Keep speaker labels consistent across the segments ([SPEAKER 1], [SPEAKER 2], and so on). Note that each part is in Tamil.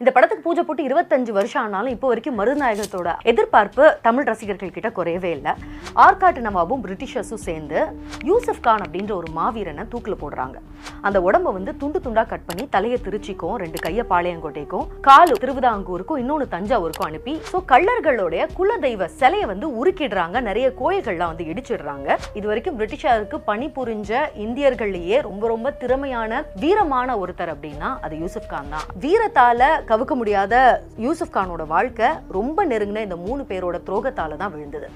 [SPEAKER 1] இந்த படத்துக்கு பூஜை போட்டு இருபத்தஞ்சு வருஷம் ஆனாலும் இப்போ வரைக்கும் மருநாயகத்தோட எதிர்பார்ப்பு தமிழ் ரசிகர்கள் கிட்ட குறையவே இல்லை. ஆர்காட்டு நவாபும் பிரிட்டிஷர்ஸும் சேர்ந்து யூசப் கான் அப்படின்ற ஒரு மாவீரனை தூக்கில் போடுறாங்க. அந்த உடம்ப வந்து துண்டு துண்டா கட் பண்ணி தலையை திருச்சிக்கும் ரெண்டு கைய பாளையங்கோட்டைக்கும் காலு திருவிதாங்கூருக்கும் இன்னொன்னு தஞ்சாவூருக்கும் அனுப்பி ஸோ கள்ளர்களுடைய குலதெய்வ சிலையை வந்து உருக்கிடுறாங்க. நிறைய கோயில்கள்லாம் வந்து இடிச்சிடுறாங்க. இது வரைக்கும் பிரிட்டிஷாருக்கு பணிபுரிஞ்ச இந்தியர்கள்லயே ரொம்ப ரொம்ப திறமையான வீரமான ஒருத்தர் அப்படின்னா அது யூசுப் கான் தான். வீரத்தால கவுக்க முடியாத யூசுப் கானோட வாழ்க்கை ரொம்ப நெருங்கின இந்த மூணு பேரோட துரோகத்தால தான் விழுந்தது.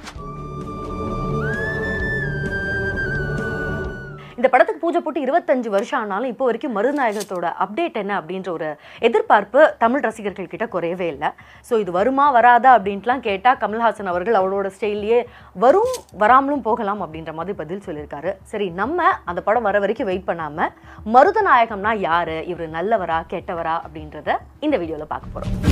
[SPEAKER 1] இந்த படத்துக்கு பூஜை போட்டு இருபத்தஞ்சு வருஷம் ஆனாலும் இப்போ வரைக்கும் மருநாயகத்தோட அப்டேட் என்ன அப்படின்ற ஒரு எதிர்பார்ப்பு தமிழ் ரசிகர்கள் கிட்ட குறையவே இல்லை. ஸோ இது வருமா வராதா அப்படின்ட்டுலாம் கேட்டால் கமல்ஹாசன் அவர்கள் அவரோட ஸ்டைல்லையே வரும் வராமலும் போகலாம் அப்படின்ற மாதிரி பதில் சொல்லியிருக்காரு. சரி நம்ம அந்த படம் வர வரைக்கும் வெயிட் பண்ணாமல் மருதநாயகம்னா யாரு இவர் நல்லவரா கெட்டவரா அப்படின்றத இந்த வீடியோவில் பார்க்க போகிறோம்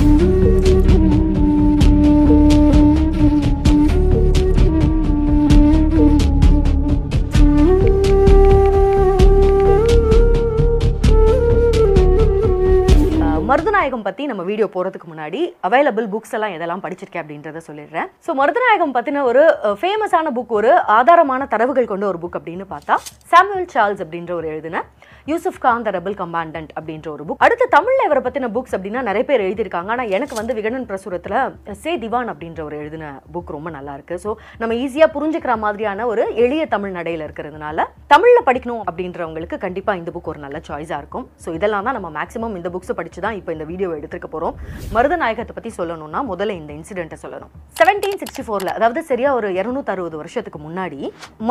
[SPEAKER 1] மருதநாயகம் பத்தி நம்ம வீடியோ போறதுக்கு முன்னாடி அவைலபிள் புக்ஸ் எல்லாம் எதெல்லாம் படிச்சிருக்கேன் அப்படின்றத சொல்லிடுறேன். ஸோ மருதநாயகம் பத்தின ஒரு ஃபேமஸான புக் ஒரு ஆதாரமான தரவுகள் கொண்ட ஒரு புக் அப்படின்னு பார்த்தா சாமுவல் சார்ல்ஸ் அப்படின்ற ஒரு எழுதின Yusuf Khan the rebel commandant அப்படின்ற ஒரு புக் அடுத்து தமிழ்ல இவரை பத்தின புக்ஸ் அப்படின்னா நிறைய பேர் எழுதியிருக்காங்க. ஆனா எனக்கு வந்து விகடன் பிரசுரத்துல சே திவான் அப்படின்ற ஒரு எழுதின புக் ரொம்ப நல்லா இருக்கு. ஸோ நம்ம ஈஸியா புரிஞ்சுக்கிற மாதிரியான ஒரு எளிய தமிழ் நடையில இருக்கிறதுனால தமிழ்ல படிக்கணும் அப்படின்றவங்களுக்கு கண்டிப்பா இந்த புக் ஒரு நல்ல சாய்ஸா இருக்கும். ஸோ இதெல்லாம் தான் நம்ம மேக்ஸிமம் இந்த புக்ஸ் படிச்சு தான் இப்போ இந்த வீடியோ எடுத்துக்க போறோம். மருதநாயகத்தை பத்தி சொல்லணும்னா முதல்ல இந்த இன்சிடென்ட்டை சொல்லணும். செவன்டீன் சிக்ஸ்டி ஃபோர்ல அதாவது சரியா ஒரு இருநூத்தி அறுபது வருஷத்துக்கு முன்னாடி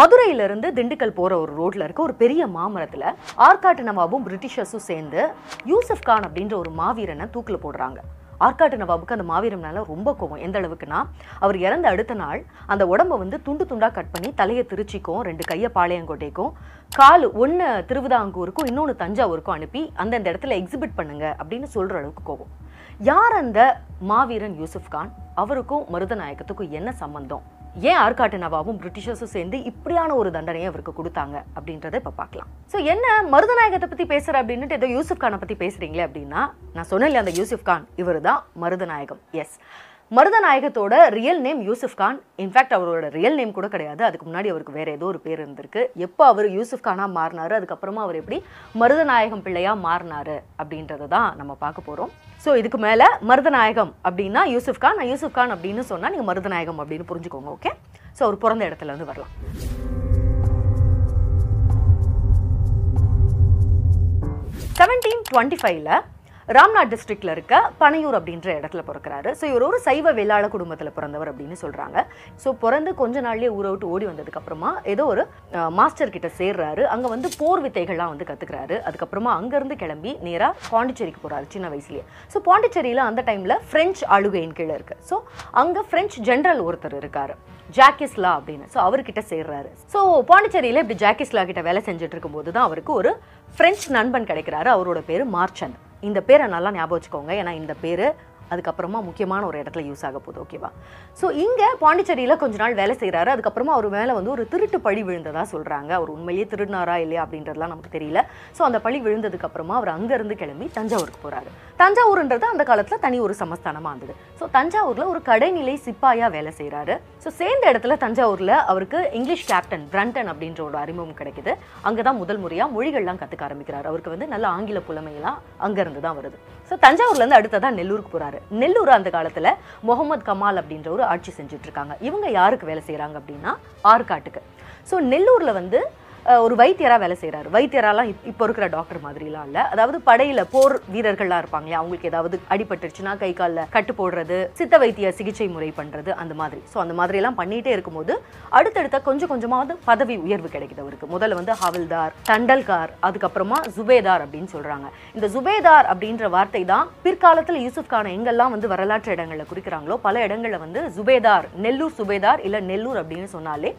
[SPEAKER 1] மதுரையில இருந்து திண்டுக்கல் போற ஒரு ரோட்ல இருக்க ஒரு பெரிய மாமரத்துல ஆர்காட்டு நவாபும் பிரிட்டிஷர்ஸும் சேர்ந்து யூசப் கான் அப்படின்ற ஒரு மாவீரனை தூக்கில் போடுறாங்க. ஆர்காட்டு நவாபுக்கு அந்த மாவீரன் ரொம்ப கோவம். எந்த அளவுக்குன்னா அவர் இறந்த அடுத்த நாள் அந்த உடம்ப வந்து துண்டு துண்டாக கட் பண்ணி தலையை திருச்சிக்கும் ரெண்டு கையை பாளையங்கோட்டைக்கும் கால் ஒன்று திருவிதாங்கூருக்கும் இன்னொன்று தஞ்சாவூருக்கும் அனுப்பி அந்தந்த இடத்துல எக்ஸிபிட் பண்ணுங்க அப்படின்னு சொல்ற அளவுக்கு கோவம். யார் அந்த மாவீரன் யூசுப் கான்? அவருக்கும் மருதநாயகத்துக்கும் என்ன சம்பந்தம்? ஏன் ஆர்காட்டு நவாபும் பிரிட்டிஷர்ஸும் சேர்ந்து இப்படியான ஒரு தண்டனையை அவருக்கு கொடுத்தாங்க அப்படின்றத இப்போ பார்க்கலாம். ஸோ என்ன மருதநாயகத்தை பற்றி பேசுகிற அப்படின்னுட்டு ஏதோ யூசுப் கானை பற்றி பேசுகிறீங்களே அப்படின்னா நான் சொன்னேன் அந்த யூசுப் கான் இவர் தான் Maruthanayagam. Yes மருதநாயகத்தோட real name Yusuf Khan. In fact அவரோட ரியல் நேம் கூட கிடையாது. அதுக்கு முன்னாடி அவருக்கு வேற ஏதோ ஒரு பேர் இருந்திருக்கு. எப்போ அவர் யூசுப் கானா மாறினாரு அதுக்கப்புறமா அவர் எப்படி மருதநாயகம் பிள்ளையா மாறினாரு அப்படின்றத தான் நம்ம பார்க்க போகிறோம் ஸோ இதுக்கு மேலே மருதநாயகம் அப்படின்னா யூசுப் கான். நான் யூசுப் கான் அப்படின்னு சொன்னால் நீங்கள் மருதநாயகம் அப்படின்னு புரிஞ்சுக்கோங்க ஓகே ஸோ அவர் பிறந்த இடத்துல இருந்து வரலாம். செவன்டீன் டுவெண்ட்டி ஃபைவ்ல ராம்நாத் டிஸ்ட்ரிக்ட்ல இருக்க பனையூர் அப்படின்ற இடத்துல பிறக்கிறாரு. ஸோ இவர் ஒரு சைவ வேளாள குடும்பத்தில் பிறந்தவர் அப்படின்னு சொல்றாங்க. ஸோ பிறந்து கொஞ்ச நாள்லயே ஊரை விட்டு ஓடி வந்ததுக்கு அப்புறமா ஏதோ ஒரு மாஸ்டர் கிட்ட சேர்றாரு. அங்க வந்து போர் வித்தைகள்லாம் வந்து கத்துக்கிறாரு. அதுக்கப்புறமா அங்கிருந்து கிளம்பி நேராக பாண்டிச்சேரிக்கு போறாரு சின்ன வயசுலயே. ஸோ பாண்டிச்சேரியில அந்த டைம்ல பிரெஞ்சு ஆளுகையின் கீழே இருக்கு. ஸோ அங்க பிரெஞ்சு ஜென்ரல் ஒருத்தர் இருக்காரு. ஜாக்கிஸ்லா அப்படின்னு. ஸோ அவர்கிட்ட சேர்றாரு. ஸோ பாண்டிச்சேரியில இப்படி ஜாக்கிஸ்லா கிட்ட வேலை செஞ்சுட்டு இருக்கும்போது தான் அவருக்கு ஒரு பிரெஞ்சு நண்பன் கிடைக்கிறாரு. அவரோட பேர் மார்ச்சன். இந்த பேரை நல்லா ஞாபகம் வச்சுக்கோங்க. ஏன்னா இந்த பேரு அதுக்கப்புறமா முக்கியமான ஒரு இடத்துல யூஸ் ஆக போகுது ஓகேவா ஸோ இங்கே பாண்டிச்சேரியில் கொஞ்ச நாள் வேலை செய்கிறாரு அதுக்கப்புறமா அவர் மேலே வந்து ஒரு திருட்டு பழி விழுந்ததாக சொல்கிறாங்க அவர் உண்மையிலேயே திருடினாரா இல்லையா அப்படின்றதுலாம் நமக்கு தெரியல. ஸோ அந்த பழி விழுந்ததுக்கப்புறமா அவர் அங்கேருந்து கிளம்பி தஞ்சாவூருக்கு போகிறாரு தஞ்சாவூர்ன்றது அந்த காலத்தில் தனி ஒரு சமஸ்தானமாக இருந்தது. ஸோ தஞ்சாவூரில் ஒரு கடைநிலை சிப்பாயாக வேலை செய்கிறாரு ஸோ சேர்ந்த இடத்துல தஞ்சாவூரில் அவருக்கு இங்கிலீஷ் கேப்டன் பிரண்டன் அப்படின்ற ஒரு அறிமுகம் கிடைக்குது. அங்கே தான் முதல் முறையாக மொழிகள்லாம் கற்றுக்க ஆரம்பிக்கிறார். அவருக்கு வந்து நல்ல ஆங்கில புலமையெல்லாம் அங்கேருந்து தான் வருது. ஸோ தஞ்சாவூர்லேருந்து அடுத்ததான் நெல்லூருக்கு போகிறாரு நெல்லூர் அந்த காலத்தில் முகமது கமால் அப்படின்ற ஒரு ஆட்சி செஞ்சுட்டு இருக்காங்க. இவங்க யாருக்கு வேலை செய்கிறாங்க அப்படின்னா ஆற்காட்டுக்கு ஸோ நெல்லூரில் வந்து ஒரு வைத்தியராக வேலை செய்கிறாரு வைத்தியராலாம் இப்போ இருக்கிற டாக்டர் மாதிரிலாம் இல்லை. அதாவது படையில் போர் வீரர்கள்லாம் இருப்பாங்க இல்லையா அவங்களுக்கு ஏதாவது அடிபட்டுருச்சுன்னா கை காலில் கட்டு போடுறது சித்த வைத்திய சிகிச்சை முறை பண்ணுறது அந்த மாதிரி. ஸோ அந்த மாதிரிலாம் பண்ணிகிட்டே இருக்கும்போது அடுத்தடுத்த கொஞ்சம் கொஞ்சமாவது பதவி உயர்வு கிடைக்குது அவருக்கு. முதல்ல வந்து ஹவில்தார் தண்டல்கார் அதுக்கப்புறமா ஜுபேதார் அப்படின்னு சொல்கிறாங்க இந்த ஜுபேதார் அப்படின்ற வார்த்தை தான் பிற்காலத்தில் யூசுப் கானை எங்கெல்லாம் வந்து வரலாற்று இடங்களில் குறிக்கிறாங்களோ பல இடங்களில் வந்து ஜுபேதார் நெல்லூர் சுபேதார் இல்லை நெல்லூர் அப்படின்னு சொன்னாலே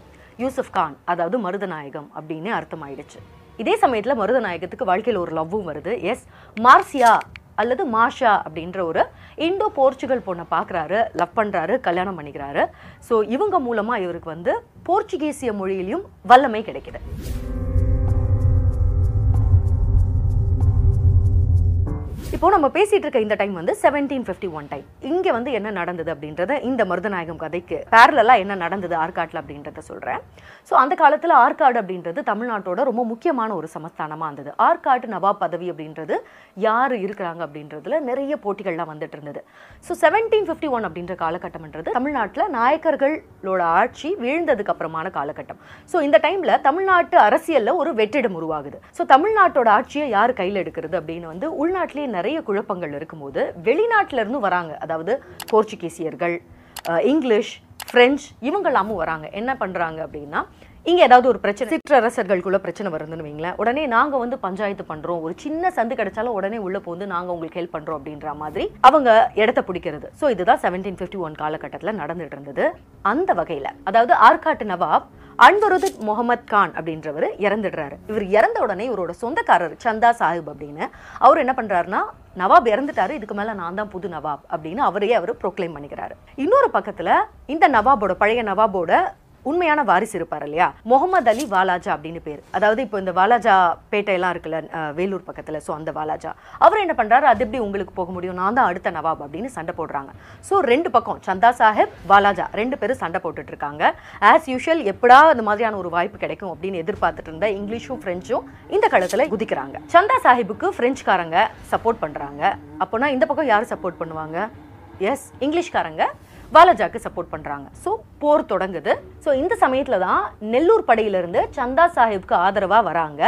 [SPEAKER 1] யூசுப் கான் அதாவது மருதநாயகம் அப்படின்னு அர்த்தமாயிடுச்சு. இதே சமயத்தில் மருதநாயகத்துக்கு வாழ்க்கையில் ஒரு லவ்வும் வருது. எஸ் மார்சியா அல்லது மாஷா அப்படின்ற ஒரு இண்டோ போர்ச்சுகல் பொண்ணை பார்க்குறாரு லவ் பண்ணுறாரு கல்யாணம் பண்ணிக்கிறாரு. ஸோ இவங்க மூலமாக இவருக்கு வந்து போர்ச்சுகீசிய மொழியிலையும் வல்லமை கிடைக்குது. இப்போ நம்ம பேசிட்டு இருக்க இந்த டைம் வந்து செவன்டீன் ஃபிஃப்டி ஒன் டைம் இங்க வந்து என்ன நடந்தது அப்படின்றத இந்த மருதநாயகம் கதைக்கு பேரலா என்ன நடந்தது ஆற்காட்டில் அப்படின்றத சொல்றேன். ஸோ அந்த காலத்தில் ஆற்காடு அப்படின்றது தமிழ்நாட்டோட ரொம்ப முக்கியமான ஒரு சமஸ்தானமாக இருந்தது. ஆற்காட்டு நவாப் பதவி அப்படின்றது யார் இருக்கிறாங்க அப்படின்றதுல நிறைய போட்டிகள்லாம் வந்துட்டு இருந்தது. ஸோ செவன்டீன் ஃபிஃப்டி ஒன் அப்படின்ற காலகட்டம்ன்றது தமிழ்நாட்டில் நாயக்கர்களோட ஆட்சி வீழ்ந்ததுக்கு அப்புறமான காலகட்டம். ஸோ இந்த டைமில் தமிழ்நாட்டு அரசியலில் ஒரு வெற்றிடம் உருவாகுது. ஸோ தமிழ்நாட்டோட ஆட்சியை யார் கையில் எடுக்கிறது அப்படின்னு வந்து உள்நாட்டிலேயே நிறைய நிறைய குழப்பங்கள் இருக்கும்போது வெளிநாட்டிலேருந்து வராங்க. அதாவது போர்ச்சுகீசியர்கள் இங்கிலீஷ் ஃப்ரெஞ்ச் இவங்கெல்லாமும் வராங்க. என்ன பண்ணுறாங்க அப்படின்னா இங்கே ஏதாவது ஒரு பிரச்சனை சிற்றரசர்களுக்குள்ள பிரச்சனை வருதுன்னு வைங்களேன். உடனே நாங்கள் வந்து பஞ்சாயத்து பண்ணுறோம் ஒரு சின்ன சந்து கிடைச்சாலும் உடனே உள்ள போந்து நாங்கள் உங்களுக்கு ஹெல்ப் பண்ணுறோம் அப்படின்ற மாதிரி அவங்க இடத்த பிடிக்கிறது. ஸோ இதுதான் செவன்டீன் ஃபிஃப்டி ஒன் காலகட்டத்தில் நடந்துட்டு இருந்தது. அந்த வகையில் அதாவது ஆர்காட்டு நவாப் அன்வருது முகமது கான் அப்படின்றவர் இறந்துடுறாரு. இவர் இறந்த உடனே இவரோட சொந்தக்காரர் சந்தா சாஹிப் அப்படின்னு அவர் என்ன பண்றாருன்னா நவாப் இறந்துட்டாரு இதுக்கு மேல நான் தான் புது நவாப் அப்படின்னு அவரையே அவர் ப்ரொக்ளைம் பண்ணிக்கிறாரு. இன்னொரு பக்கத்துல இந்த நவாபோட பழைய நவாபோட உண்மையான வாரிசு இருப்பார் இல்லையா? முகமது அலி வாலாஜா அப்படின்னு பேர். அதாவது இப்போ இந்த வாலாஜா பேட்டையெல்லாம் இருக்குல்ல வேலூர் பக்கத்தில். ஸோ அந்த வாலாஜா. அவர் என்ன பண்ணுறாரு அது எப்படி உங்களுக்கு போக முடியும்? நான் தான் அடுத்த நவாப் அப்படின்னு சண்டை போடுறாங்க. ஸோ ரெண்டு பக்கம் சந்தா சாஹிப் வாலாஜா. ரெண்டு பேரும் சண்டை போட்டுட்டு இருக்காங்க. ஆஸ் யூஷுவல் எப்படா இந்த மாதிரியான ஒரு வாய்ப்பு கிடைக்கும் அப்படின்னு எதிர்பார்த்துட்டு இருந்த இங்கிலீஷும் ஃப்ரெஞ்சும் இந்த காலத்தில் குதிக்கிறாங்க. சந்தா சாஹிப்புக்கு ஃப்ரெஞ்சுக்காரங்க சப்போர்ட் பண்ணுறாங்க அப்போனா இந்த பக்கம் யார் சப்போர்ட் பண்ணுவாங்க? எஸ் இங்கிலீஷ்காரங்க வாலாஜாக்கு சப்போர்ட் பண்ணுறாங்க ஸோ போர் தொடங்குது. ஸோ இந்த சமயத்தில் தான் நெல்லூர் படையிலிருந்து சந்தா சாஹிப்க்கு ஆதரவாக வராங்க.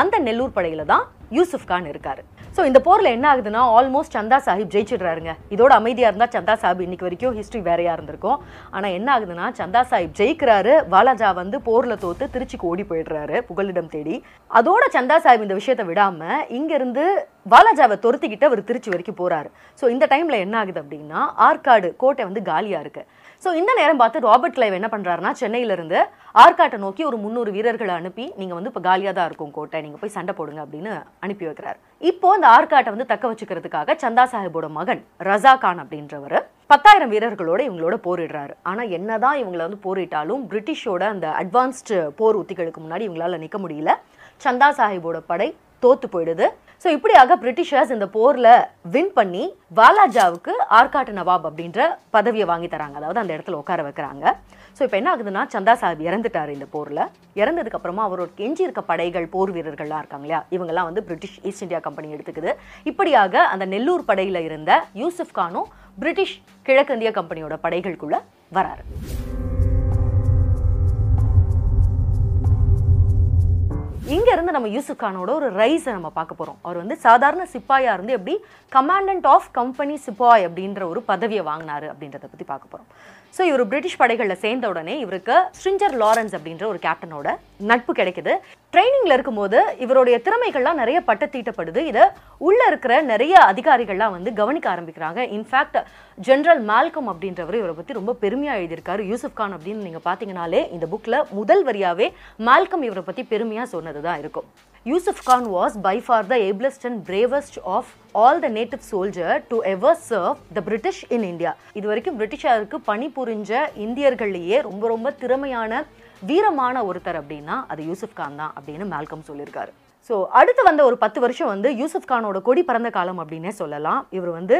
[SPEAKER 1] அந்த நெல்லூர் படையில தான் யூசுஃப் கான் இருக்காரு. ஸோ இந்த போரில் என்ன ஆகுதுன்னா ஆல்மோஸ்ட் சந்தா சாஹிப் ஜெயிச்சிடுறாருங்க. இதோட அமைதியாக இருந்தால் சந்தா சாஹிப் இன்னைக்கு வரைக்கும் ஹிஸ்ட்ரி வேறையாக இருந்திருக்கும். ஆனால் என்ன ஆகுதுன்னா சந்தா சாஹிப் ஜெயிக்கிறாரு வாலாஜா வந்து போரில் தோத்து திருச்சிக்கு ஓடி போயிடுறாரு புகலிடம் தேடி. அதோட சந்தா சாஹிப் இந்த விஷயத்தை விடாமல் இங்கேருந்து வாலாஜாவை துரத்திக்கிட்டு அவர் திருச்சி வரைக்கும் போகிறாரு ஸோ இந்த டைமில் என்ன ஆகுது அப்படின்னா ஆற்காடு கோட்டை வந்து காலியாக இருக்குது ஸோ இந்த நேரம் பார்த்து ராபர்ட் கிளைவ் என்ன பண்ணுறாருன்னா சென்னையில இருந்து ஆற்காட்டை நோக்கி ஒரு முந்நூறு வீரர்களை அனுப்பி நீங்க வந்து இப்போ காலியா தான் இருக்கும் கோட்டை நீங்க போய் சண்டை போடுங்க அப்படின்னு அனுப்பி வைக்கிறார். இப்போ அந்த ஆற்காட்டை வந்து தக்க வச்சுக்கிறதுக்காக சந்தா சாஹிப்போட மகன் ரசா கான் அப்படின்றவர் பத்தாயிரம் வீரர்களோட இவங்களோட போரிடுறாரு. ஆனால் என்னதான் இவங்களை வந்து போரிட்டாலும் பிரிட்டிஷோட அந்த அட்வான்ஸ்டு போர் உத்திகளுக்கு முன்னாடி இவங்களால நிற்க முடியல. சந்தா சாஹிபோட படை தோத்து போயிடுது. ஸோ இப்படியாக பிரிட்டிஷர்ஸ் இந்த போரில் வின் பண்ணி வாலாஜாவுக்கு ஆற்காட்டு நவாப் அப்படின்ற பதவியை வாங்கி தராங்க. அதாவது அந்த இடத்துல உட்கார வைக்கிறாங்க. ஸோ இப்போ என்ன ஆகுதுன்னா சந்தா சாஹிப் இறந்துட்டார் இந்த போரில். இறந்ததுக்கப்புறமா அவரோட எஞ்சி இருக்க படைகள் போர் வீரர்கள்லாம் இருக்காங்க இல்லையா? இவங்கெல்லாம் வந்து பிரிட்டிஷ் ஈஸ்ட் இந்தியா கம்பெனி எடுத்துக்குது. இப்படியாக அந்த நெல்லூர் படையில் இருந்த யூசுப் கானும் பிரிட்டிஷ் கிழக்கிந்திய கம்பெனியோட படைகளுக்குள்ளே வராரு. இங்க இருந்து நம்ம யூசுப் கானோட ஒரு ரைஸை நம்ம பார்க்க போறோம். அவர் வந்து சாதாரண சிப்பாயா இருந்து எப்படி கமாண்டன்ட் ஆஃப் கம்பெனி சிப்பாய் அப்படின்ற ஒரு பதவியை வாங்கினாரு அப்படின்றத பத்தி பார்க்க போறோம். ஸோ இவர் பிரிட்டிஷ் படைகளில் சேர்ந்த உடனே இவருக்கு ஸ்ட்ரிஞ்சர் லாரன்ஸ் அப்படின்ற ஒரு கேப்டனோட நட்பு கிடைக்குது. ட்ரைனிங்ல இருக்கும்போது இவருடைய திறமைகள்லாம் நிறைய பட்டத்தீட்டப்படுது. இதை உள்ள இருக்கிற நிறைய அதிகாரிகள்லாம் வந்து கவனிக்க ஆரம்பிக்கிறாங்க. இன்ஃபேக்ட் ஜென்ரல் மால்கம் அப்படின்றவர் இவரை பற்றி ரொம்ப பெருமையாக எழுதியிருக்காரு. யூசுப் கான் அப்படின்னு நீங்கள் பார்த்தீங்கனாலே இந்த புக்கில் முதல் வரியாவே மால்கம் இவரை பற்றி பெருமையாக சொன்னது சொன்னதுதான் இருக்கும். Yusuf Khan was by far the ablest and bravest of all the native soldier to ever serve the British in India இது வரைக்கும் பிரிட்டிஷாருக்கு பணிபுரிஞ்ச இந்தியர்கள்லேயே ரொம்ப ரொம்ப திறமையான வீரமான ஒருத்தர் அப்படின்னா அது யூசுப் கான் தான் அப்படின்னு மேல்கம் சொல்லியிருக்காரு. ஸோ அடுத்து வந்த ஒரு பத்து வருஷம் வந்து யூசுப் கானோட கொடி பறந்த காலம் அப்படின்னே சொல்லலாம். இவர் வந்து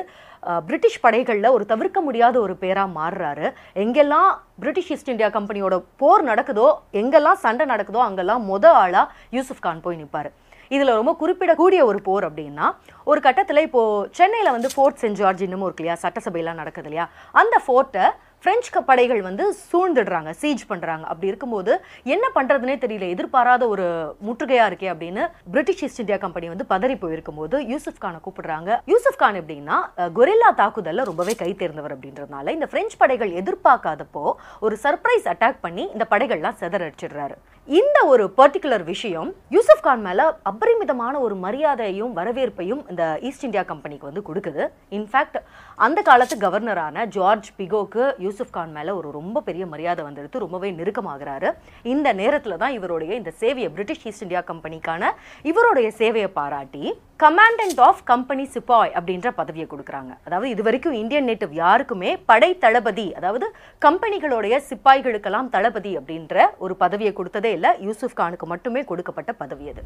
[SPEAKER 1] பிரிட்டிஷ் படைகளில் ஒரு தவிர்க்க முடியாத ஒரு பேராக மாறுறாரு. எங்கெல்லாம் பிரிட்டிஷ் ஈஸ்ட் இந்தியா கம்பெனியோட போர் நடக்குதோ எங்கெல்லாம் சண்டை நடக்குதோ அங்கெல்லாம் முத ஆளாக யூசுப் கான் போய் நிற்பார் இதில் ரொம்ப குறிப்பிடக்கூடிய ஒரு போர் அப்படின்னா ஒரு கட்டத்தில் இப்போது சென்னையில் வந்து ஃபோர்ட் சென்ட் ஜார்ஜ் இன்னமும் இருக்கு இல்லையா சட்டசபையெல்லாம் நடக்குது இல்லையா? அந்த ஃபோர்ட்டை பிரெஞ்சு படைகள் வந்து சூழ்ந்துடுறாங்க சீஜ் பண்றாங்க. அப்படி இருக்கும்போது என்ன பண்றதுனே தெரியல. எதிர்பாராத ஒரு முற்றுகையா இருக்கே அப்படின்னு பிரிட்டிஷ் ஈஸ்ட் இந்தியா கம்பெனி வந்து பதறி போயிருக்கும் போது யூசுப் கானை கூப்பிடுறாங்க. யூசுப் கான் எப்படின்னா கொரில்லா தாக்குதல்ல ரொம்பவே கை தேர்ந்தவர் அப்படின்றதுனால இந்த பிரெஞ்சு படைகள் எதிர்பார்க்காதப்போ ஒரு சர்ப்ரைஸ் அட்டாக் பண்ணி இந்த படைகள்லாம் செதறடிச்சிடுறாரு இந்த ஒரு பர்டிகுலர் விஷயம் யூசுப் கான் மேல அபரிமிதமான ஒரு மரியாதையும் வரவேற்பையும் இந்த ஈஸ்ட் இந்தியா கம்பெனிக்கு வந்து கொடுக்குது. இன்ஃபேக்ட் அந்த காலத்து கவர்னரான ஜார்ஜ் பிகோக்கு யூசுப் கான் மேலே ஒரு ரொம்ப பெரிய மரியாதை வந்தெடுத்து ரொம்பவே நெருக்கமாகிறாரு. இந்த நேரத்தில் தான் இவருடைய இந்த சேவையை பிரிட்டிஷ் ஈஸ்ட் இந்தியா கம்பெனிக்கான இவருடைய சேவையை பாராட்டி கமாண்டன்ட் ஆஃப் கம்பெனி சிப்பாய் அப்படின்ற பதவியை கொடுக்குறாங்க. அதாவது இது வரைக்கும் இந்தியன் நேட்டிவ் யாருக்குமே படை தளபதி அதாவது கம்பெனிகளுடைய சிப்பாய்களுக்கெல்லாம் தளபதி அப்படின்ற ஒரு பதவியை கொடுத்ததே இல்லை யூசுப் கானுக்கு மட்டுமே கொடுக்கப்பட்ட பதவி அது.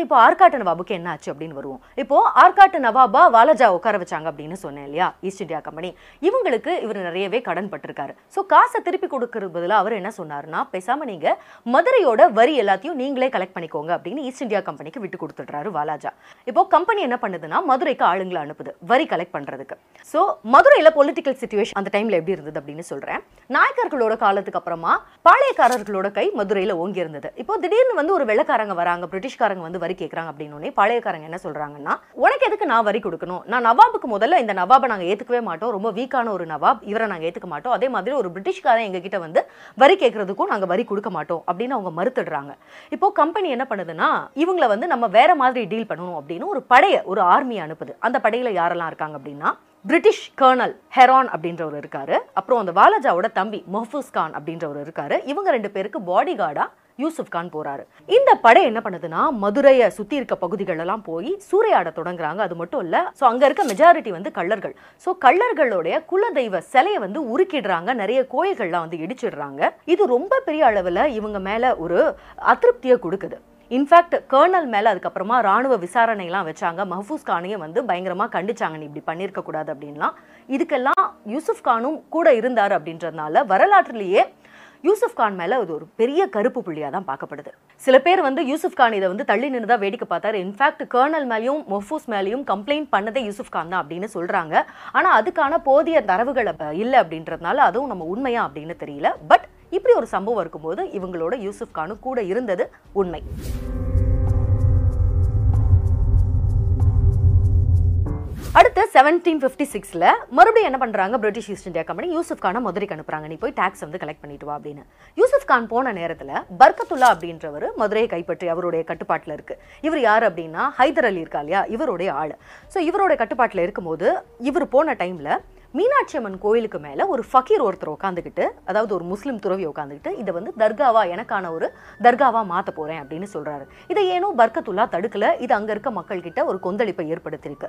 [SPEAKER 1] அடுத்தது இப்போ ஆர்காட்டு நவாபுக்கு என்ன ஆச்சு அப்படின்னு வருவோம். இப்போ ஆர்காட்டு நவாபா வாலஜா உட்கார வச்சாங்க அப்படின்னு சொன்னேன் இல்லையா? ஈஸ்ட் இந்தியா கம்பெனி இவங்களுக்கு இவர் நிறையவே கடன் பட்டிருக்காரு. ஸோ காசை திருப்பி கொடுக்கறது பதிலாக அவர் என்ன சொன்னார்னா பேசாம நீங்க மதுரையோட வரி எல்லாத்தையும் நீங்களே கலெக்ட் பண்ணிக்கோங்க அப்படின்னு ஈஸ்ட் இந்தியா கம்பெனிக்கு விட்டு கொடுத்துடுறாரு வாலாஜா. இப்போ கம்பெனி என்ன பண்ணுதுன்னா மதுரைக்கு ஆளுங்களை அனுப்புது வரி கலெக்ட் பண்றதுக்கு. ஸோ மதுரையில் பொலிட்டிக்கல் சுச்சுவேஷன் அந்த டைம்ல எப்படி இருந்தது அப்படின்னு சொல்றேன். நாயக்கர்களோட காலத்துக்கு அப்புறமா பாளையக்காரர்களோட கை மதுரையில் ஓங்கி இருந்தது. இப்போ திடீர்னு வந்து ஒரு வெள்ளக்காரங்க வராங்க பிரிட்டிஷ்காரங்க வந்து வரி கேட்குறாங்க அப்படின்னு பழையக்காரங்க என்ன சொல்றாங்கன்னா உனக்கு எதுக்கு நான் வரி கொடுக்கணும்? நான் நவாபுக்கு முதல்ல இந்த நவாபை நாங்கள் ஏற்றுக்கவே மாட்டோம். ரொம்ப வீக்கான ஒரு நவாப். இவரை நாங்கள் ஏற்றுக்க மாட்டோம். அதே மாதிரி ஒரு பிரிட்டிஷ்காரன் எங்ககிட்ட வந்து வரி கேட்கறதுக்கும் நாங்கள் வரி கொடுக்க மாட்டோம். அப்படின்னு அவங்க மறுத்துடுறாங்க. இப்போ கம்பெனி என்ன பண்ணுதுன்னா இவங்கள வந்து நம்ம வேற மாதிரி டீல் பண்ணணும் அப்படின்னு ஒரு படையை ஒரு ஆர்மியை அனுப்புது. அந்த படையில் யாரெல்லாம் இருக்காங்க அப்படின்னா பிரிட்டிஷ் கர்னல் ஹெரான் அப்படின்றவர் இருக்காரு. அப்புறம் அந்த வாலாஜாவோட தம்பி மொஹூஸ் கான் அப்படின்றவர் இருக்காரு. இவங்க ரெண்டு பேருக்கு பாடி கார்டா யூசுப் கான் போறாரு. இந்த படை என்ன பண்ணுதுன்னா மதுரையை சுத்தி இருக்க பகுதிகள் எல்லாம் போய் சூறையாட தொடங்குறாங்க. அது மட்டும் இல்ல ஸோ அங்க இருக்க மெஜாரிட்டி வந்து கள்ளர்கள். ஸோ கள்ளர்களுடைய குலதெய்வ சிலையை வந்து உருக்கிடுறாங்க. நிறைய கோயில்கள்லாம் வந்து இடிச்சிடுறாங்க. இது ரொம்ப பெரிய அளவுல இவங்க மேல ஒரு அதிருப்தியை கொடுக்குது. இன்ஃபேக்ட் கர்னல் மேல அதுக்கப்புறமா ராணுவ விசாரணைலாம் வச்சாங்க. மஹஃபூஸ் கானையும் வந்து பயங்கரமா கண்டிச்சாங்க. நீ இப்படி பண்ணியிருக்க கூடாது அப்படின்லாம். இதுக்கெல்லாம் யூசுப் கானும் கூட இருந்தார் அப்படின்றதுனால வரலாற்றிலேயே யூசுப் கான் மேலே அது ஒரு பெரிய கருப்பு புள்ளியாக தான் பார்க்கப்படுது. சில பேர் வந்து யூசுப் கான் இதை வந்து தள்ளி நின்று தான் வேடிக்கை பார்த்தாரு. இன்ஃபேக்ட் கர்னல் மேலேயும் மொஃபூஸ் மேலேயும் கம்ப்ளைண்ட் பண்ணதே யூசுப் கான் தான் அப்படின்னு சொல்கிறாங்க ஆனால் அதுக்கான போதிய தரவுகள் இல்லை அப்படின்றதுனால அதுவும் நம்ம உண்மையா அப்படின்னு தெரியல. பட் இப்படி ஒரு சம்பவம் இருக்கும்போது இவங்களோட யூசுப் கானும் கூட இருந்தது உண்மை. அடுத்து செவன்டீன் ஃபிஃப்டி சிக்ஸில் மறுபடியும் என்ன பண்ணுறாங்க British East India Company Yusuf கானை மதுரைக்கு அனுப்புறாங்க. நீ போய் டாக்ஸ் வந்து கலெக்ட் பண்ணிட்டு வா அப்படின்னு. யூசுஃப் கான் போன நேரத்தில் பர்கத்துல்லா அப்படின்றவர் மதுரையை கைப்பற்றி அவருடைய கட்டுப்பாட்டில் இருக்கு. இவர் யார் அப்படின்னா? ஹைதர் அலி இருக்கா இல்லையா? இவருடைய ஆள். ஸோ இவருடைய கட்டுப்பாட்டில் இருக்கும்போது இவர் போன டைமில் மீனாட்சி அம்மன் கோயிலுக்கு மேல ஒரு ஃபக்கீர் ஒருத்தர் உட்காந்துக்கிட்டு அதாவது ஒரு முஸ்லிம் துறவி உட்காந்துக்கிட்டு இதை வந்து தர்காவா எனக்கான ஒரு தர்காவா மாத்த போறேன் அப்படின்னு சொல்றாரு. இதை ஏனோ பர்கத்துல்லா தடுக்கல. இது அங்க இருக்க மக்கள் கிட்ட ஒரு கொந்தளிப்பை ஏற்படுத்தியிருக்கு.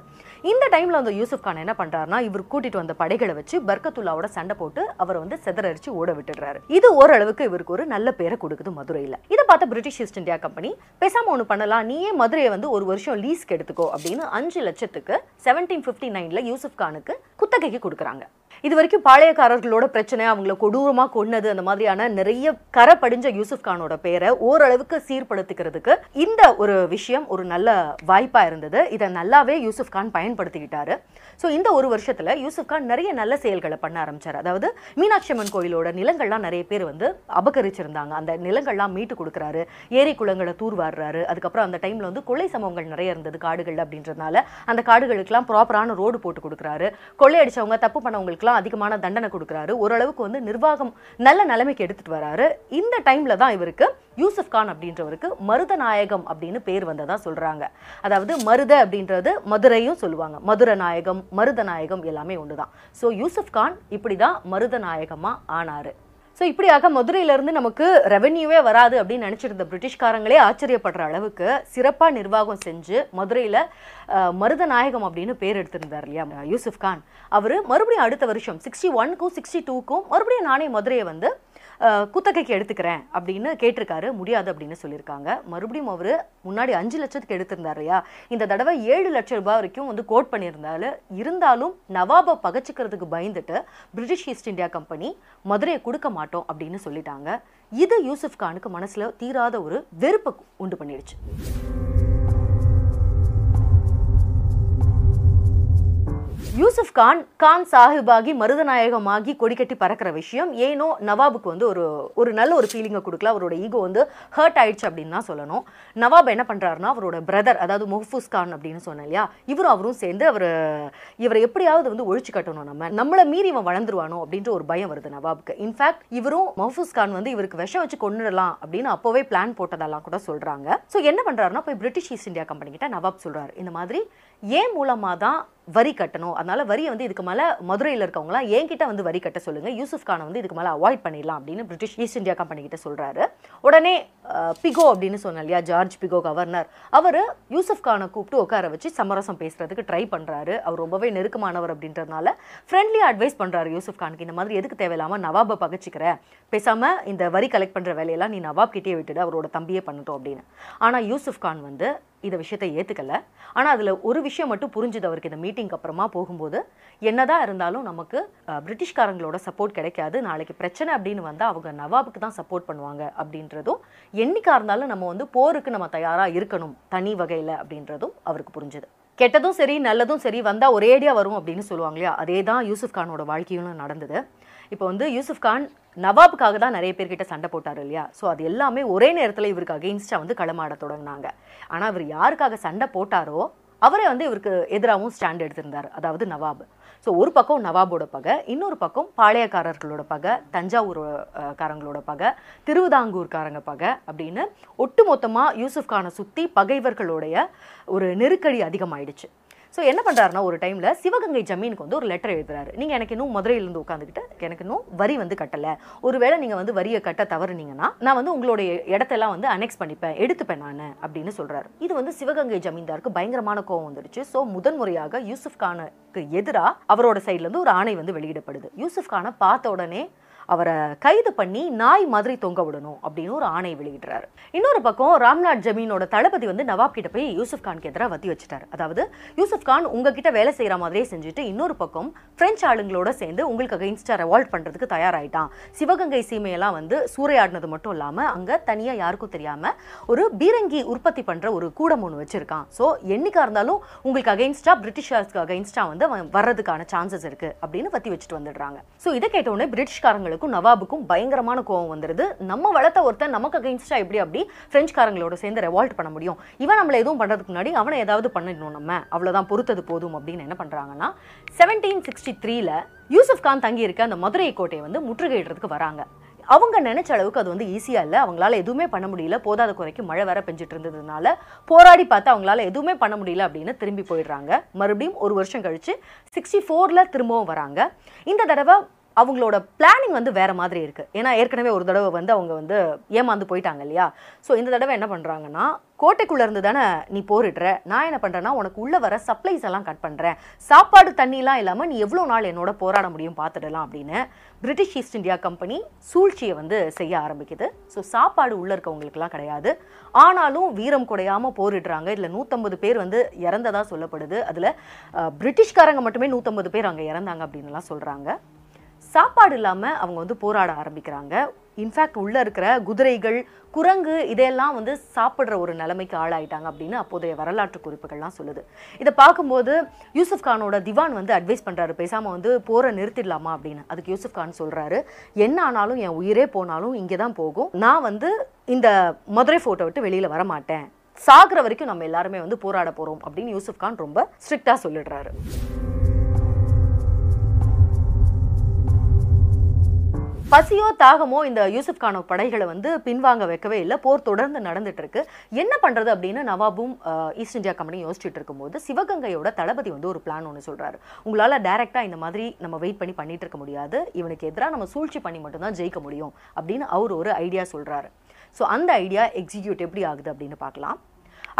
[SPEAKER 1] இந்த டைம்ல அந்த யூசுப் கான் என்ன பண்ணுறாருனா இவர் கூட்டிட்டு வந்த படைகளை வச்சு பர்கத்துல்லாவோட சண்டை போட்டு அவரை வந்து செதறடிச்சு ஓட விட்டுடுறாரு. இது ஓரளவுக்கு இவருக்கு ஒரு நல்ல பேரை கொடுக்குது மதுரையில. இதை பார்த்த பிரிட்டிஷ் ஈஸ்ட் இந்தியா கம்பெனி பேசாம ஒன்று பண்ணலாம். நீயே மதுரையை வந்து ஒரு வருஷம் லீஸ்க்கு எடுத்துக்கோ அப்படின்னு அஞ்சு லட்சத்துக்கு செவன்டீன் ஃபிஃப்டி நைன்ல யூசுப் கானுக்கு குத்தகைக்கு கொடுக்குறாங்க. இது வரைக்கும் பாளையக்காரர்களோட பிரச்சனை அவங்கள கொடூரமா கொன்னது அந்த மாதிரியான நிறைய கரை படிஞ்ச யூசுப் கானோட பேரை ஓரளவுக்கு சீர்படுத்திக்கிறதுக்கு இந்த ஒரு விஷயம் ஒரு நல்ல வாய்ப்பா இருந்தது. இதை நல்லாவே யூசுப் கான் பயன்படுத்திக்கிட்டாரு. ஸோ இந்த ஒரு வருஷத்துல யூசுப் கான் நிறைய நல்ல செயல்களை பண்ண ஆரம்பிச்சார். அதாவது மீனாட்சி அம்மன் கோயிலோட நிலங்கள்லாம் நிறைய பேர் வந்து அபகரிச்சிருந்தாங்க. அந்த நிலங்கள்லாம் மீட்டு கொடுக்குறாரு. ஏரி குளங்களை தூர்வாடுறாரு அதுக்கப்புறம் அந்த டைம்ல வந்து கொள்ளை சம்பவங்கள் நிறைய இருந்தது காடுகள் அப்படின்றதுனால அந்த காடுகளுக்கெல்லாம் ப்ராப்பரான ரோடு போட்டு கொடுக்குறாரு. கொள்ளையடிச்சவங்க தப்பு பண்ணவங்களுக்குலாம் அதிகமான தண்டனை கொடுக்குறாரு. ஓரளவுக்கு வந்து நிர்வாகம் நல்ல நிலைமைக்கு எடுத்துகிட்டு வராரு. இந்த டைமில் தான் இவருக்கு யூசுப் கான் அப்படின்றவருக்கு மருதநாயகம் அப்படின்னு பேர் வந்ததாக சொல்கிறாங்க அதாவது மருத அப்படின்றது மதுரையும் சொல்லுவாங்க. மதுரநாயகம் மருதநாயகம் எல்லாமே ஒன்று தான் ஸோ யூசுப் கான் இப்படி தான் மருதநாயகமாக ஆனாரு. ஸோ இப்படியாக மதுரையிலேருந்து நமக்கு ரெவென்யூவே வராது அப்படின்னு நினச்சிருந்த பிரிட்டிஷ்காரங்களே ஆச்சரியப்படுற அளவுக்கு சிறப்பாக நிர்வாகம் செஞ்சு மதுரையில் மருதநாயகம் அப்படின்னு பேர் எடுத்திருந்தார் இல்லையா யூசுப் கான். அவர் மறுபடியும் அடுத்த வருஷம் சிக்ஸ்டி ஒன்க்கும் சிக்ஸ்டி டூக்கும் மறுபடியும் நானே மதுரையை வந்து குத்தகைக்கு எடுத்துக்கிறேன் அப்படின்னு கேட்டிருக்காரு. முடியாது அப்படின்னு சொல்லியிருக்காங்க. மறுபடியும் அவர் முன்னாடி அஞ்சு லட்சத்துக்கு எடுத்திருந்தார் இல்லையா? இந்த தடவை ஏழு லட்சம் ரூபாய் வரைக்கும் வந்து கோட் பண்ணியிருந்தாரு. இருந்தாலும் நவாபை பகச்சிக்கிறதுக்கு பயந்துட்டு பிரிட்டிஷ் ஈஸ்ட் இந்தியா கம்பெனி மதுரையை கொடுக்க மாட்டோம் அப்படின்னு சொல்லிட்டாங்க. இது யூசுப் கானுக்கு மனசில் தீராத ஒரு வெறுப்பை உண்டு பண்ணிடுச்சு. யூசுப் கான் கான் சாஹிபாகி மருதநாயகமாகி கொடிக்கட்டி பறக்கிற விஷயம். ஏனோ நவாபுக்கு வந்து ஒரு ஒரு நல்ல ஒரு ஃபீலிங்கை கொடுக்கல. அவரோட ஈகோ வந்து ஹர்ட் ஆயிடுச்சு அப்படின்னு தான் சொல்லணும். நவாப் என்ன பண்றாருன்னா அவரோட பிரதர் அதாவது முஹஃபூஸ் கான் அப்படின்னு சொன்னேன் இல்லையா? இவரும் அவரும் சேர்ந்து அவர் இவரை எப்படியாவது வந்து ஒழிச்சு கட்டணும் நம்ம. நம்மளை மீறி இவன் வளர்ந்துருவானோ அப்படின்ற ஒரு பயம் வருது நவாபுக்கு. இன்ஃபேக்ட் இவரும் மஹஃபூஸ் கான் வந்து இவருக்கு விஷம் வச்சு கொண்டுடலாம் அப்படின்னு அப்போவே பிளான் போட்டதெல்லாம் கூட சொல்றாங்க. ஸோ என்ன பண்ணுறாருன்னா போய் பிரிட்டிஷ் ஈஸ்ட் இந்தியா கம்பெனி கிட்ட நவாப் சொல்றாரு. இந்த மாதிரி ஏன் மூலமாக தான் வரி கட்டணும். அதனால வரியை வந்து இதுக்கு மேலே மதுரையில் இருக்கவங்களாம் என்கிட்ட வந்து வரி கட்ட சொல்லுங்கள் யூசுஃப் கானை வந்து இதுக்கு மேலே அவாய்ட் பண்ணிடலாம் அப்படின்னு பிரிட்டிஷ் ஈஸ்ட் இந்தியா கம்பெனி கிட்ட சொல்கிறாரு உடனே பிகோ அப்படின்னு சொன்ன இல்லையா ஜார்ஜ் பிகோ கவர்னர். அவர் யூசுஃப் கானை கூப்பிட்டு உட்கார வச்சு சமரசம் பேசுறதுக்கு ட்ரை பண்ணுறாரு அவர் ரொம்பவே நெருக்கமானவர் அப்படின்றதுனால ஃப்ரெண்ட்லி அட்வைஸ் பண்ணுறாரு யூசுஃப் கானுக்கு. இந்த மாதிரி எதுக்கு தேவையில்லாமல் நவாபை பகச்சிக்கிற? பேசாமல் இந்த வரி கலெக்ட் பண்ணுற வேலையெல்லாம் நீ நவாப் கிட்டே விட்டுடு அவரோட தம்பியே பண்ணட்டும் அப்படின்னு. ஆனால் யூசுஃப் கான் வந்து இந்த விஷயத்தை ஏற்றுக்கல ஆனால் அதில் ஒரு விஷயம் மட்டும் புரிஞ்சுது அவருக்கு இந்த மீட்டிங்க்கு அப்புறமா போகும்போது. என்னதான் இருந்தாலும் நமக்கு பிரிட்டிஷ்காரங்களோட சப்போர்ட் கிடைக்காது. நாளைக்கு பிரச்சனை அப்படின்னு வந்தால் அவங்க நவாபுக்கு தான் சப்போர்ட் பண்ணுவாங்க அப்படின்றதும் என்னைக்கா இருந்தாலும் நம்ம வந்து போருக்கு நம்ம தயாராக இருக்கணும் தனி வகையில் அப்படின்றதும் அவருக்கு புரிஞ்சுது. கெட்டதும் சரி நல்லதும் சரி வந்தால் ஒரேடியாக வரும் அப்படின்னு சொல்லுவாங்க இல்லையா? அதே தான் யூசுஃப் கானோட வாழ்க்கையிலும் நடந்தது. இப்போ வந்து யூசுஃப் கான் நவாபுக்காக தான் நிறைய பேர்கிட்ட சண்டை போட்டார் இல்லையா? ஸோ அது எல்லாமே ஒரே நேரத்தில் இவருக்கு அகெயின்ஸ்டாக வந்து களமாட தொடங்கினாங்க. ஆனால் இவர் யாருக்காக சண்டை போட்டாரோ அவரே வந்து இவருக்கு எதிராகவும் ஸ்டாண்ட் எடுத்திருந்தார். அதாவது நவாப். ஸோ ஒரு பக்கம் நவாபோட பகை இன்னொரு பக்கம் பாளையக்காரர்களோட பகை தஞ்சாவூர் காரங்களோட பகை திருவிதாங்கூர்காரங்க பகை அப்படின்னு ஒட்டுமொத்தமாக யூசுஃப் கானை சுற்றி பகைவர்களுடைய ஒரு நெருக்கடி அதிகமாயிடுச்சு. ஸோ என்ன பண்ணுறாருன்னா ஒரு டைமில் சிவகங்கை ஜமீனுக்கு வந்து ஒரு லெட்டர் எழுதுறாரு. நீங்கள் எனக்கு இன்னும் மதுரையிலேருந்து உட்காந்துக்கிட்டு எனக்கு இன்னும் வரி வந்து கட்டலை. ஒருவேளை நீங்கள் வந்து வரியை கட்ட தவறுனீங்கன்னா நான் வந்து உங்களுடைய இடத்தெல்லாம் வந்து அனெக்ஸ் பண்ணிப்பேன் எடுத்துப்பேன் நான் அப்படின்னு சொல்கிறாரு இது வந்து சிவகங்கை ஜமீன்தாருக்கு பயங்கரமான கோவம் வந்துடுச்சு ஸோ முதன்முறையாக யூசுஃப் கானுக்கு எதிராக அவரோட சைட்லேருந்து ஒரு ஆணை வந்து வெளியிடப்படுது. யூசுஃப் கானை பார்த்த உடனே அவரை கைது பண்ணி நாய் மாதிரி தொங்க விடணும் அப்படின்னு ஒரு ஆணை வெளியிடுறாரு. இன்னொரு பக்கம் ராம்நாத் ஜமீனோட தளபதி வந்து நவாப் கிட்ட போய் யூசுப் கான் எதிராக வத்தி வச்சுட்டாரு. அதாவது யூசுப் கான் உங்ககிட்ட வேலை செய்யற மாதிரியே செஞ்சுட்டு இன்னொரு பக்கம் பிரெஞ்சு ஆளுங்களோட சேர்ந்து உங்களுக்கு அகைன்ஸ்டா ரெவால்ட் பண்றதுக்கு தயாராயிட்டான். சிவகங்கை சீமையெல்லாம் வந்து சூறையாடினது மட்டும் இல்லாம அங்க தனியா யாருக்கும் தெரியாம ஒரு பீரங்கி உற்பத்தி பண்ற ஒரு கூடம் ஒன்று வச்சிருக்கான். ஸோ என்னைக்கா இருந்தாலும் உங்களுக்கு அகைன்ஸ்டா பிரிட்டிஷர்ஸ்க்கு அகைன்ஸ்டா வந்து வர்றதுக்கான சான்சஸ் இருக்கு அப்படின்னு வத்தி வச்சுட்டு வந்துடுறாங்க. ஸோ இதை கேட்ட உடனே பிரிட்டிஷ்காரங்களுக்கும் நவாபுக்கும் பயங்கரமான கோவம் வந்துருது. நம்ம வளர்த்த ஒருத்தன் நமக்கு அகைன்ஸ்டா எப்படி அப்படி பிரெஞ்சுக்காரங்களோட சேர்ந்து ரெவால்ட் பண்ண முடியும்? இவன் நம்மளை எதுவும் பண்ணுறதுக்கு முன்னாடி அவனை ஏதாவது பண்ணிடணும் நம்ம. அவ்வளோதான் பொறுத்தது போதும் அப்படின்னு என்ன பண்ணுறாங்கன்னா செவன்டீன் சிக்ஸ்டி த்ரீல யூசுப் கான் தங்கியிருக்க அந்த மதுரை கோட்டையை வந்து முற்றுகையிடுறதுக்கு வராங்க. அவங்க நினைச்ச அளவுக்கு அது வந்து ஈஸியாக இல்லை. அவங்களால எதுவுமே பண்ண முடியல. போதாத குறைக்கு மழை வேற பெஞ்சிட்டு இருந்ததுனால போராடி பார்த்து அவங்களால எதுவுமே பண்ண முடியல அப்படின்னு திரும்பி போயிடுறாங்க. மறுபடியும் ஒரு வருஷம் கழிச்சு சிக்ஸ்டி ஃபோரில் திரும்பவும் வராங்க. இந்த தடவை அவங்களோட பிளானிங் வந்து வேற மாதிரி இருக்கு. ஏன்னா ஏற்கனவே ஒரு தடவை வந்து அவங்க வந்து ஏமாந்து போயிட்டாங்க இல்லையா? ஸோ இந்த தடவை என்ன பண்ணுறாங்கன்னா கோட்டைக்குள்ள இருந்து தானே நீ போரிடுற? நான் என்ன பண்ணுறேன்னா உனக்கு உள்ள வர சப்ளைஸ் எல்லாம் கட் பண்ணுறேன் சாப்பாடு தண்ணிலாம் இல்லாமல் நீ எவ்வளோ நாள் என்னோட போராட முடியும் பார்த்துடலாம் அப்படின்னு பிரிட்டிஷ் ஈஸ்ட் இந்தியா கம்பெனி சூழ்ச்சியை வந்து செய்ய ஆரம்பிக்குது. ஸோ சாப்பாடு உள்ள இருக்கவங்களுக்குலாம் கிடையாது. ஆனாலும் வீரம் குடையாமல் போரிடுறாங்க. இதில் நூற்றம்பது பேர் வந்து இறந்ததாக சொல்லப்படுது. அதில் பிரிட்டிஷ்காரங்க மட்டுமே நூற்றம்பது பேர் அங்கே இறந்தாங்க அப்படின்னுலாம் சொல்கிறாங்க சாப்பாடு இல்லாமல் அவங்க வந்து போராட ஆரம்பிக்கிறாங்க. இன்ஃபேக்ட் உள்ளே இருக்கிற குதிரைகள் குரங்கு இதையெல்லாம் வந்து சாப்பிட்ற ஒரு நிலைமைக்கு ஆளாயிட்டாங்க அப்படின்னு அப்போதைய வரலாற்று குறிப்புகள்லாம் சொல்லுது. இதை பார்க்கும்போது யூசுப் கானோட திவான் வந்து அட்வைஸ் பண்ணுறாரு பேசாமல் வந்து போரை நிறுத்திடலாமா அப்படின்னு. அதுக்கு யூசுப் கான் சொல்கிறாரு என்ன ஆனாலும் என் உயிரே போனாலும் இங்கே தான் போகும். நான் வந்து இந்த மதுரை ஃபோட்டோ விட்டு வெளியில் வர மாட்டேன் வரைக்கும் நம்ம எல்லாருமே வந்து போராட போகிறோம் அப்படின்னு யூசுப் கான் ரொம்ப ஸ்ட்ரிக்டாக சொல்லிடுறாரு. பசியோ தாகமோ இந்த யூசுப் கானோ படைகளை வந்து பின்வாங்க வைக்கவே இல்லை. போர் தொடர்ந்து நடந்துட்டு இருக்கு. என்ன பண்றது அப்படின்னு நவாபும் ஈஸ்ட் இந்தியா கம்பெனி யோசிச்சுட்டு இருக்கும்போது சிவகங்கையோட தளபதி வந்து ஒரு பிளான் ஒன்று சொல்றாரு. உங்களால டைரக்டா இந்த மாதிரி நம்ம வெயிட் பண்ணி பண்ணிட்டு இருக்க முடியாது. இவனுக்கு எதிராக நம்ம சூழ்ச்சி பண்ணி மட்டும்தான் ஜெயிக்க முடியும் அப்படின்னு அவர் ஒரு ஐடியா சொல்றாரு. ஸோ அந்த ஐடியா எக்ஸிக்யூட் எப்படி ஆகுது அப்படின்னு பார்க்கலாம்.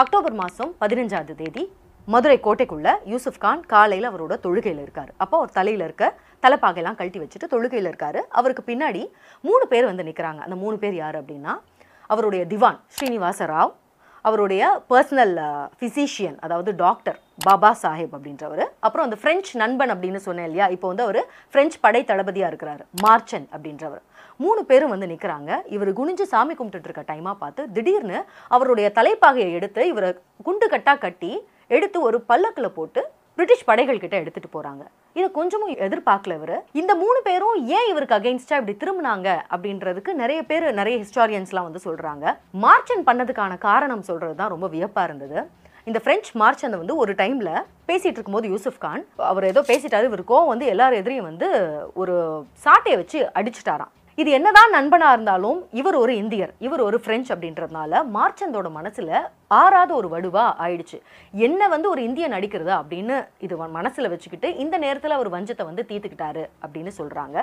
[SPEAKER 1] அக்டோபர் மாதம் பதினஞ்சாவது தேதி மதுரை கோட்டைக்குள்ள யூசுப் கான் காலையில் அவரோட தொழுகையில் இருக்கார். அப்போ அவர் தலையில் இருக்க தலைப்பாகையெல்லாம் கழட்டி வச்சுட்டு தொழுகையில் இருக்கார். அவருக்கு பின்னாடி மூணு பேர் வந்து நிற்கிறாங்க அந்த மூணு பேர் யார் அப்படின்னா அவருடைய திவான் ஸ்ரீனிவாச ராவ் அவருடைய பர்சனல் ஃபிசிஷியன் அதாவது டாக்டர் பாபா சாஹேப் அப்படின்றவர். அப்புறம் அந்த ஃப்ரெஞ்ச் நண்பன் அப்படின்னு சொன்னேன் இல்லையா? இப்போ வந்து அவர் ஃப்ரெஞ்ச் படை தளபதியாக இருக்கிறார். மார்ச்சன் அப்படின்றவர். மூணு பேரும் வந்து நிற்கிறாங்க இவர் குனிஞ்சு சாமி கும்பிட்டுட்டு இருக்க டைமாக பார்த்து திடீர்னு அவருடைய தலைப்பாகையை எடுத்து இவரை குண்டு கட்டாக கட்டி எடுத்து ஒரு பல்லக்கில் போட்டு பிரிட்டிஷ் படைகள் கிட்ட எடுத்துட்டு போறாங்க. இதை கொஞ்சமும் எதிர்பார்க்கல இவர். இந்த மூணு பேரும் ஏன் இவருக்கு அகைன்ஸ்டா இப்படி திரும்பினாங்க அப்படின்றதுக்கு நிறைய பேர் நிறைய ஹிஸ்டாரியன்ஸ்லாம் வந்து சொல்றாங்க. மார்ச்சன் பண்ணதுக்கான காரணம் சொல்றது தான் ரொம்ப வியப்பா இருந்தது. இந்த பிரெஞ்சு மார்ச்சனை வந்து ஒரு டைம்ல பேசிட்டு இருக்கும்போது யூசுப் கான் அவர் ஏதோ பேசிட்டாரு. இவர் கோவம் வந்து எல்லார் எதிரையும் வந்து ஒரு சாட்டையை வச்சு அடிச்சிட்டாராம். இது என்னதான் நண்பனா இருந்தாலும் இவர் ஒரு இந்தியர் இவர் ஒரு பிரெஞ்சு அப்படின்றதுனால மார்ச்சந்தோட மனசுல ஆறாத ஒரு வடுவா ஆயிடுச்சு. என்ன வந்து ஒரு இந்தியன் அடிக்கிறதா அப்படின்னு இது வ- மனசுல வச்சுக்கிட்டு இந்த நேரத்துல அவர் வஞ்சத்தை வந்து தீர்த்துக்கிட்டாரு அப்படின்னு சொல்றாங்க.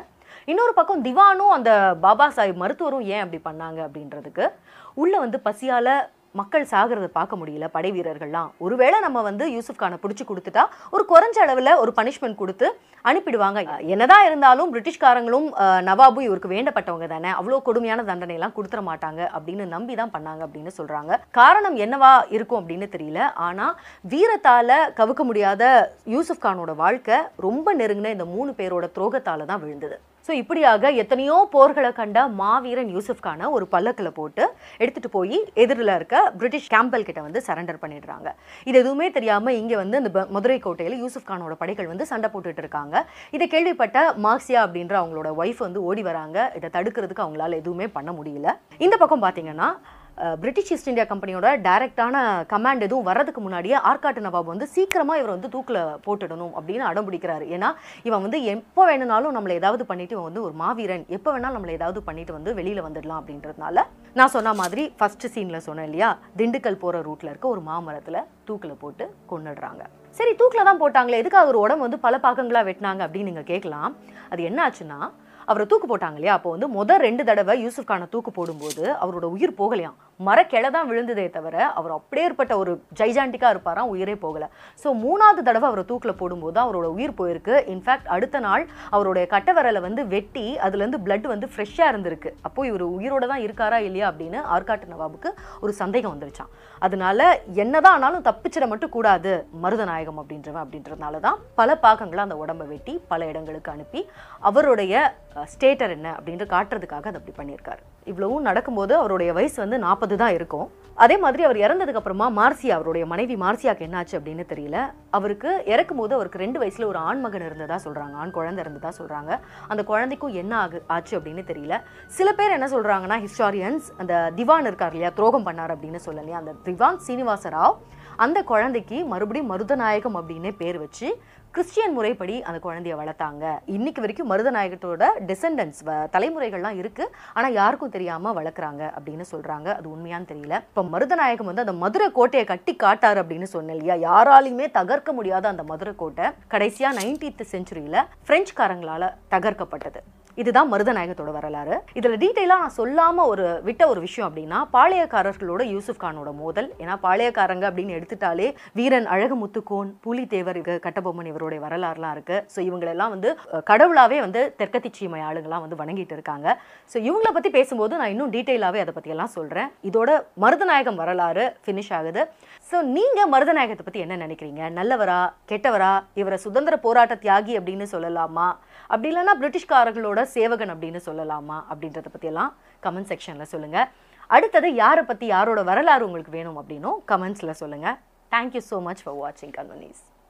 [SPEAKER 1] இன்னொரு பக்கம் திவானும் அந்த பாபா சாஹிப் மருத்துவரும் ஏன் அப்படி பண்ணாங்க அப்படின்றதுக்கு உள்ள வந்து பசியால மக்கள் சாகிறத பார்க்க முடியல படை வீரர்கள்லாம். ஒருவேளை நம்ம வந்து யூசுப் கானை பிடிச்சி கொடுத்துட்டா ஒரு குறைஞ்ச அளவில் ஒரு பனிஷ்மெண்ட் கொடுத்து அனுப்பிடுவாங்க. என்னதான் இருந்தாலும் பிரிட்டிஷ்காரங்களும் நவாபும் இவருக்கு வேண்டப்பட்டவங்க தானே. அவ்வளோ கொடுமையான தண்டனை எல்லாம் கொடுத்துட மாட்டாங்க அப்படின்னு நம்பி தான் பண்ணாங்க அப்படின்னு சொல்றாங்க. காரணம் என்னவா இருக்கும் அப்படின்னு தெரியல. ஆனால் வீரத்தால கவுக்க முடியாத யூசுப் கானோட வாழ்க்கை ரொம்ப நெருங்கின இந்த மூணு பேரோட துரோகத்தால தான் விழுந்தது. ஸோ இப்படியாக எத்தனையோ போர்களை கண்ட மாவீரன் யூசுஃப் கானை ஒரு பல்லக்கில் போட்டு எடுத்துட்டு போய் எதிரில் இருக்க பிரிட்டிஷ் கேம்பல் கிட்ட வந்து சரண்டர் பண்ணிடுறாங்க. இது எதுவுமே தெரியாமல் இங்கே வந்து இந்த மதுரை கோட்டையில் யூசுஃப் கானோட படைகள் வந்து சண்டை போட்டுட்டு இருக்காங்க. இதை கேள்விப்பட்ட மார்க்சியா அப்படின்ற அவங்களோட ஒய்ஃப் வந்து ஓடி வராங்க. இதை தடுக்கிறதுக்கு அவங்களால எதுவுமே பண்ண முடியல. இந்த பக்கம் பார்த்தீங்கன்னா பிரிட்டிஷ் ஈஸ்ட் இந்தியா கம்பெனியோட டைரக்டான கமாண்ட் எதுவும் வர்றதுக்கு முன்னாடியே ஆர்காட்டு நவாப் வந்து சீக்கிரமாக இவர் வந்து தூக்கில் போட்டுடணும் அப்படின்னு அடம் பிடிக்கிறாரு. ஏன்னா இவன் வந்து எப்போ வேணும்னாலும் நம்மளை ஏதாவது பண்ணிட்டு இவன் வந்து ஒரு மாவீரன். எப்போ வேணாலும் நம்மளை ஏதாவது பண்ணிட்டு வந்து வெளியில் வந்துடலாம் அப்படின்றதுனால நான் சொன்ன மாதிரி ஃபர்ஸ்ட் சீனில் சொன்னேன் இல்லையா? திண்டுக்கல் போகிற ரூட்டில் இருக்க ஒரு மாமரத்தில் தூக்கில் போட்டு கொன்னுடுறாங்க. சரி தூக்கில் தான் போட்டாங்களே எதுக்காக ஒரு உடம்பு வந்து பல பாகங்களாக வெட்டினாங்க அப்படின்னு நீங்கள் கேட்கலாம். அது என்ன ஆச்சுன்னா அவரை தூக்கு போட்டாங்க இல்லையா? அப்போ வந்து முதல் ரெண்டு தடவை யூசுப் கானை தூக்கு போடும்போது அவரோட உயிர் போகலையாம். மரக்கிளை தான் விழுந்ததே தவிர அவர் அப்படியே ஏற்பட்ட ஒரு ஜைஜாண்டிக்காக இருப்பாராம் உயிரே போகலை. ஸோ மூணாவது தடவை அவரை தூக்கில் போடும்போது தான் அவரோட உயிர் போயிருக்கு. இன்ஃபேக்ட் அடுத்த நாள் அவருடைய கட்டவரலை வந்து வெட்டி அதுலேருந்து பிளட் வந்து ஃப்ரெஷ்ஷாக இருந்திருக்கு. அப்போ இவர் உயிரோட தான் இருக்காரா இல்லையா அப்படின்னு ஆர்காட்டு நவாபுக்கு ஒரு சந்தேகம் வந்துருச்சான் அதனால என்னதான் ஆனாலும் தப்பிச்சிட மட்டும் கூடாது மருதநாயகம் அப்படின்றவன் அப்படின்றதுனால தான் பல பாகங்களை அந்த உடம்பை வெட்டி பல இடங்களுக்கு அனுப்பி அவருடைய ஸ்டேட்டர் என்ன அப்படின்ற காட்டுறதுக்காக அதை அப்படி பண்ணியிருக்காரு. இவ்வளவும் நடக்கும்போது அவருடைய வயசு வந்து நாற்பது தான் இருக்கும். அதே மாதிரி அவர் இறந்ததுக்கு அப்புறமா மார்சியா அவருடைய மனைவி மார்சியாக்கு என்னாச்சு அப்படின்னு தெரியல. அவருக்கு இறக்கும் போது அவருக்கு ரெண்டு வயசுல ஒரு ஆண் மகன் இருந்ததா சொல்றாங்க ஆண் குழந்தை இருந்ததா சொல்றாங்க. அந்த குழந்தைக்கும் என்ன ஆகு ஆச்சு அப்படின்னு தெரியல. சில பேர் என்ன சொல்றாங்கன்னா ஹிஸ்டாரியன்ஸ் அந்த திவான் இருக்கார் இல்லையா துரோகம் பண்ணார் அப்படின்னு சொல்லலையா? அந்த திவான் சீனிவாச ராவ் அந்த குழந்தைக்கு மறுபடியும் மருதநாயகம் அப்படின்னே பேர் வச்சு கிறிஸ்டியன் முறைப்படி அந்த குழந்தைய வளர்த்தாங்க. இன்னைக்கு வரைக்கும் மருதநாயகத்தோட டிசெண்டன்ஸ் தலைமுறைகள்லாம் இருக்கு. ஆனா யாருக்கும் தெரியாம வளர்க்குறாங்க அப்படின்னு சொல்றாங்க. அது உண்மையான்னு தெரியல. இப்ப மருதநாயகம் வந்து அந்த மதுரை கோட்டையை கட்டி காட்டாரு அப்படின்னு சொன்னேன் இல்லையா? யாராலையுமே தகர்க்க முடியாத அந்த மதுரை கோட்டை கடைசியா நைன்டீன்த் செஞ்சுரியில பிரெஞ்சுக்காரங்களால தகர்க்கப்பட்டது. இதுதான் மருதநாயகத்தோட வரலாறு. இதுல டீட்டெயிலா நான் சொல்லாம ஒரு விட்ட ஒரு விஷயம் அப்படின்னா பாளையக்காரர்களோட யூசுப் கானோட மோதல். ஏன்னா பாளையக்காரங்க அப்படின்னு எடுத்துட்டாலே வீரன் அழகுமுத்துக்கோன் புலித்தேவர் இங்க கட்டபொம்மன் இவருடைய வரலாறுலாம் இருக்கு. ஸோ இவங்களெல்லாம் வந்து கடவுளாகவே கடவுளாவே வந்து தெற்கத்தி சீமை ஆளுங்களாம் வந்து வணங்கிட்டு இருக்காங்க. ஸோ இவங்கள பத்தி பேசும்போது நான் இன்னும் டீட்டெயிலாவே அதை பத்தி எல்லாம் சொல்றேன். இதோட மருதநாயகம் வரலாறு ஃபினிஷ் ஆகுது. ஸோ நீங்க மருதநாயகத்தை பத்தி என்ன நினைக்கிறீங்க? நல்லவரா கெட்டவரா? இவரை சுதந்திர போராட்ட தியாகி அப்படின்னு சொல்லலாமா? அப்படி இல்லைன்னா பிரிட்டிஷ்காரர்களோட சேவகன் அப்படின்னு சொல்லலாமா அப்படின்றத பற்றியெல்லாம் கமெண்ட் செக்ஷனில் சொல்லுங்கள் அடுத்தது யாரை பற்றி யாரோட வரலாறு உங்களுக்கு வேணும் அப்படின்னும் கமெண்ட்ஸில் சொல்லுங்கள் தேங்க்யூ ஸோ மச் ஃபார் வாட்சிங் கன்வனீஸ்